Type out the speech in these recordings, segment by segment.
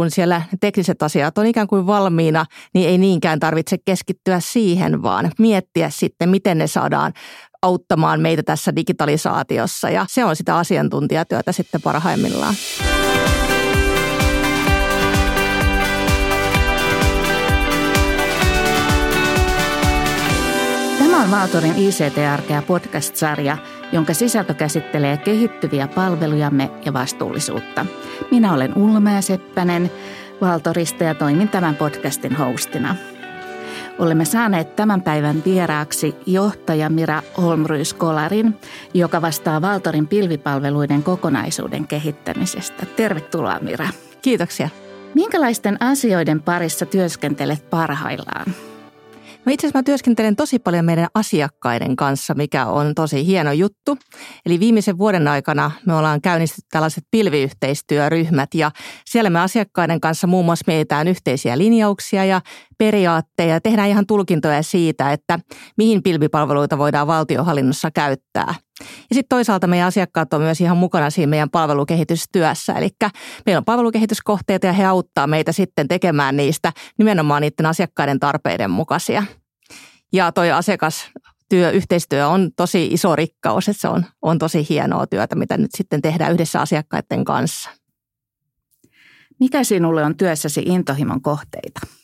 kun siellä tekniset asiat on ikään kuin valmiina, niin ei niinkään tarvitse keskittyä siihen, vaan miettiä sitten, miten ne saadaan auttamaan meitä tässä digitalisaatiossa. Ja se on sitä asiantuntijatyötä sitten parhaimmillaan. Tämä on Valtorin ICT-arkea podcast-sarja, jonka sisältö käsittelee kehittyviä palvelujamme ja vastuullisuutta. Minä olen Ulma Seppänen Valtorista ja toimin tämän podcastin hostina. Olemme saaneet tämän päivän vieraaksi johtaja Mira Holmrys-Kolarin, joka vastaa Valtorin pilvipalveluiden kokonaisuuden kehittämisestä. Tervetuloa Mira. Kiitoksia. Minkälaisten asioiden parissa työskentelet parhaillaan? No itse asiassa mä työskentelen tosi paljon meidän asiakkaiden kanssa, mikä on tosi hieno juttu. Eli viimeisen vuoden aikana me ollaan käynnistetty tällaiset pilviyhteistyöryhmät ja siellä me asiakkaiden kanssa muun muassa mietitään yhteisiä linjauksia ja periaatteja ja tehdään ihan tulkintoja siitä, että mihin pilvipalveluita voidaan valtiohallinnossa käyttää. Ja sitten toisaalta meidän asiakkaat on myös ihan mukana siinä meidän palvelukehitystyössä. Eli meillä on palvelukehityskohteita ja he auttaa meitä sitten tekemään niistä nimenomaan niiden asiakkaiden tarpeiden mukaisia. Ja toi asiakas työ, yhteistyö on tosi iso rikkaus, että se on, on tosi hienoa työtä, mitä nyt sitten tehdään yhdessä asiakkaiden kanssa. Mikä sinulle on työssäsi intohimon kohteita?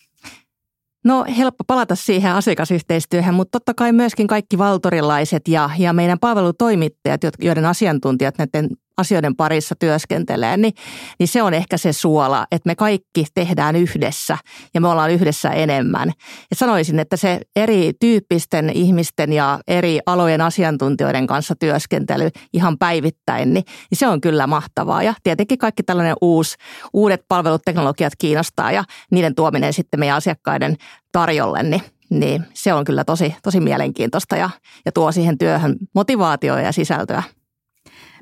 No helppo palata siihen asiakasyhteistyöhön, mutta totta kai myöskin kaikki valtorilaiset ja, ja meidän palvelutoimittajat, joiden asiantuntijat näiden asioiden parissa työskentelee, niin, niin se on ehkä se suola, että me kaikki tehdään yhdessä ja me ollaan yhdessä enemmän. Ja sanoisin, että se erityyppisten ihmisten ja eri alojen asiantuntijoiden kanssa työskentely ihan päivittäin, niin, niin se on kyllä mahtavaa. Ja tietenkin kaikki tällainen uusi, uudet palvelut, teknologiat kiinnostaa ja niiden tuominen sitten meidän asiakkaiden tarjolle, niin niin se on kyllä tosi, tosi mielenkiintoista ja, ja tuo siihen työhön motivaatioa ja sisältöä.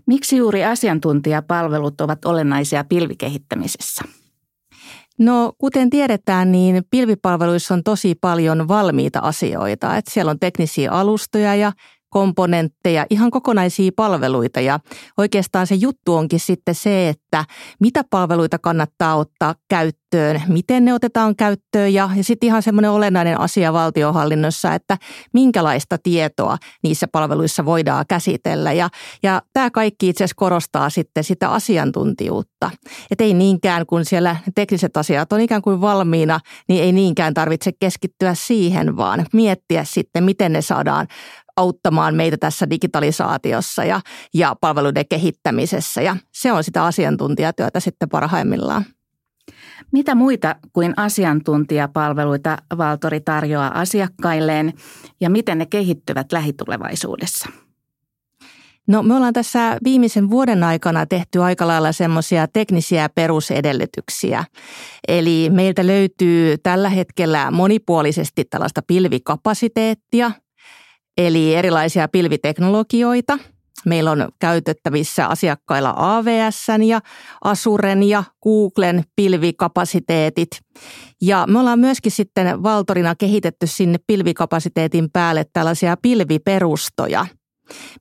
Miksi juuri asiantuntijapalvelut ovat olennaisia pilvikehittämisessä? No kuten tiedetään, niin pilvipalveluissa on tosi paljon valmiita asioita. Että siellä on teknisiä alustoja ja komponentteja, ihan kokonaisia palveluita ja oikeastaan se juttu onkin sitten se, että mitä palveluita kannattaa ottaa käyttöön, miten ne otetaan käyttöön ja, ja sitten ihan semmoinen olennainen asia valtiohallinnossa, että minkälaista tietoa niissä palveluissa voidaan käsitellä ja, ja tämä kaikki itse asiassa korostaa sitten sitä asiantuntijuutta. Että ei niinkään, kun siellä tekniset asiat on ikään kuin valmiina, niin ei niinkään tarvitse keskittyä siihen, vaan miettiä sitten, miten ne saadaan auttamaan meitä tässä digitalisaatiossa ja, ja palveluiden kehittämisessä. Ja se on sitä asiantuntijatyötä sitten parhaimmillaan. Mitä muita kuin asiantuntijapalveluita Valtori tarjoaa asiakkailleen ja miten ne kehittyvät lähitulevaisuudessa? No me ollaan tässä viimeisen vuoden aikana tehty aika lailla semmoisia teknisiä perusedellytyksiä. Eli meiltä löytyy tällä hetkellä monipuolisesti tällaista pilvikapasiteettia – eli erilaisia pilviteknologioita. Meillä on käytettävissä asiakkailla AVS ja Azuren ja Googlen pilvikapasiteetit. Ja me ollaan myöskin sitten Valtorina kehitetty sinne pilvikapasiteetin päälle tällaisia pilviperustoja –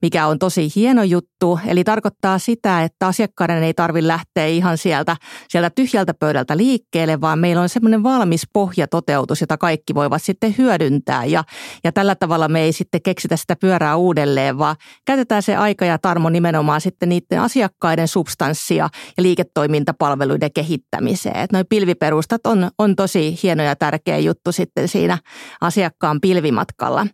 mikä on tosi hieno juttu. Eli tarkoittaa sitä, että asiakkaiden ei tarvitse lähteä ihan sieltä, sieltä tyhjältä pöydältä liikkeelle, vaan meillä on semmoinen valmis pohjatoteutus, jota kaikki voivat sitten hyödyntää. Ja, ja tällä tavalla me ei sitten keksitä sitä pyörää uudelleen, vaan käytetään se aika ja tarmo nimenomaan sitten niiden asiakkaiden substanssia ja liiketoimintapalveluiden kehittämiseen. Että noi pilviperustat on, on tosi hieno ja tärkeä juttu sitten siinä asiakkaan pilvimatkalla.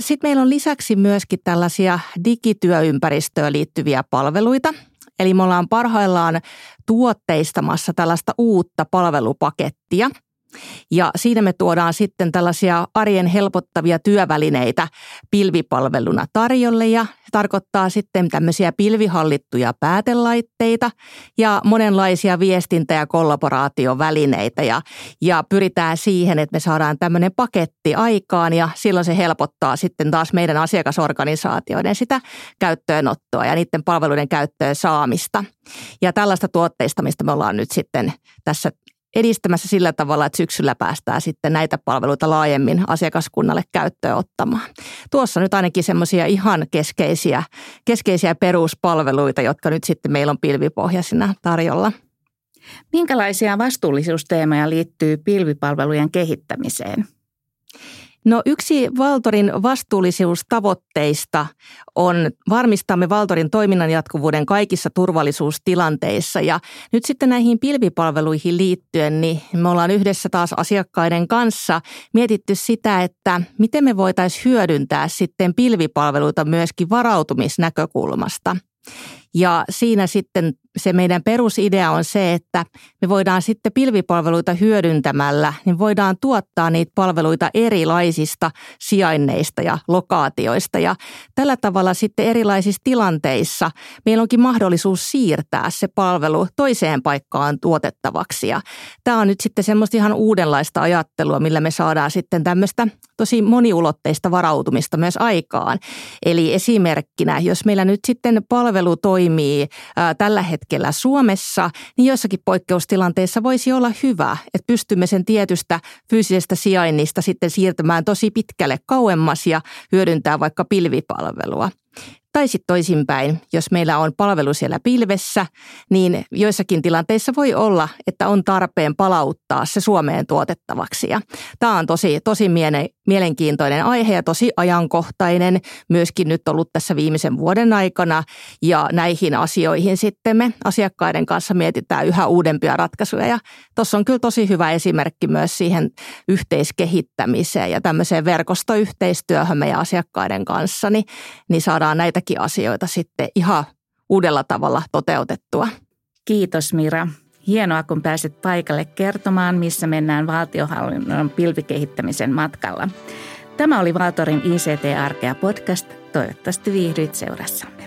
Sitten meillä on lisäksi myöskin tällaisia digityöympäristöön liittyviä palveluita. Eli me ollaan parhaillaan tuotteistamassa tällaista uutta palvelupakettia – ja siinä me tuodaan sitten tällaisia arjen helpottavia työvälineitä pilvipalveluna tarjolle ja tarkoittaa sitten tämmöisiä pilvihallittuja päätelaitteita ja monenlaisia viestintä- ja kollaboraatiovälineitä ja, ja pyritään siihen, että me saadaan tämmöinen paketti aikaan ja silloin se helpottaa sitten taas meidän asiakasorganisaatioiden sitä käyttöönottoa ja niiden palveluiden käyttöön saamista. Ja tällaista tuotteistamista me ollaan nyt sitten tässä edistämässä sillä tavalla, että syksyllä päästään sitten näitä palveluita laajemmin asiakaskunnalle käyttöön ottamaan. Tuossa nyt ainakin semmoisia ihan keskeisiä, keskeisiä peruspalveluita, jotka nyt sitten meillä on pilvipohjaisina tarjolla. Minkälaisia vastuullisuusteemoja liittyy pilvipalvelujen kehittämiseen? No yksi Valtorin vastuullisuustavoitteista on varmistamme Valtorin toiminnan jatkuvuuden kaikissa turvallisuustilanteissa. Ja nyt sitten näihin pilvipalveluihin liittyen, niin me ollaan yhdessä taas asiakkaiden kanssa mietitty sitä, että miten me voitaisiin hyödyntää sitten pilvipalveluita myöskin varautumisnäkökulmasta. Ja siinä sitten se meidän perusidea on se, että me voidaan sitten pilvipalveluita hyödyntämällä, niin voidaan tuottaa niitä palveluita erilaisista sijainneista ja lokaatioista. Ja tällä tavalla sitten erilaisissa tilanteissa meillä onkin mahdollisuus siirtää se palvelu toiseen paikkaan tuotettavaksi. Ja tämä on nyt sitten semmoista ihan uudenlaista ajattelua, millä me saadaan sitten tämmöistä tosi moniulotteista varautumista myös aikaan. Eli esimerkkinä, jos meillä nyt sitten palvelu toimii ää, tällä hetkellä hetkellä Suomessa, niin joissakin poikkeustilanteissa voisi olla hyvä, että pystymme sen tietystä fyysisestä sijainnista sitten siirtämään tosi pitkälle kauemmas ja hyödyntää vaikka pilvipalvelua. Tai sitten toisinpäin, jos meillä on palvelu siellä pilvessä, niin joissakin tilanteissa voi olla, että on tarpeen palauttaa se Suomeen tuotettavaksi. Ja tämä on tosi, tosi mielenkiintoinen aihe ja tosi ajankohtainen, myöskin nyt ollut tässä viimeisen vuoden aikana. Ja näihin asioihin sitten me asiakkaiden kanssa mietitään yhä uudempia ratkaisuja. Ja tuossa on kyllä tosi hyvä esimerkki myös siihen yhteiskehittämiseen ja tämmöiseen verkostoyhteistyöhön meidän asiakkaiden kanssa, niin, niin saadaan näitäkin asioita sitten ihan uudella tavalla toteutettua. Kiitos Mira. Hienoa, kun pääsit paikalle kertomaan, missä mennään valtiohallinnon pilvikehittämisen matkalla. Tämä oli Valtorin ICT-arkea podcast. Toivottavasti viihdyit seurassamme.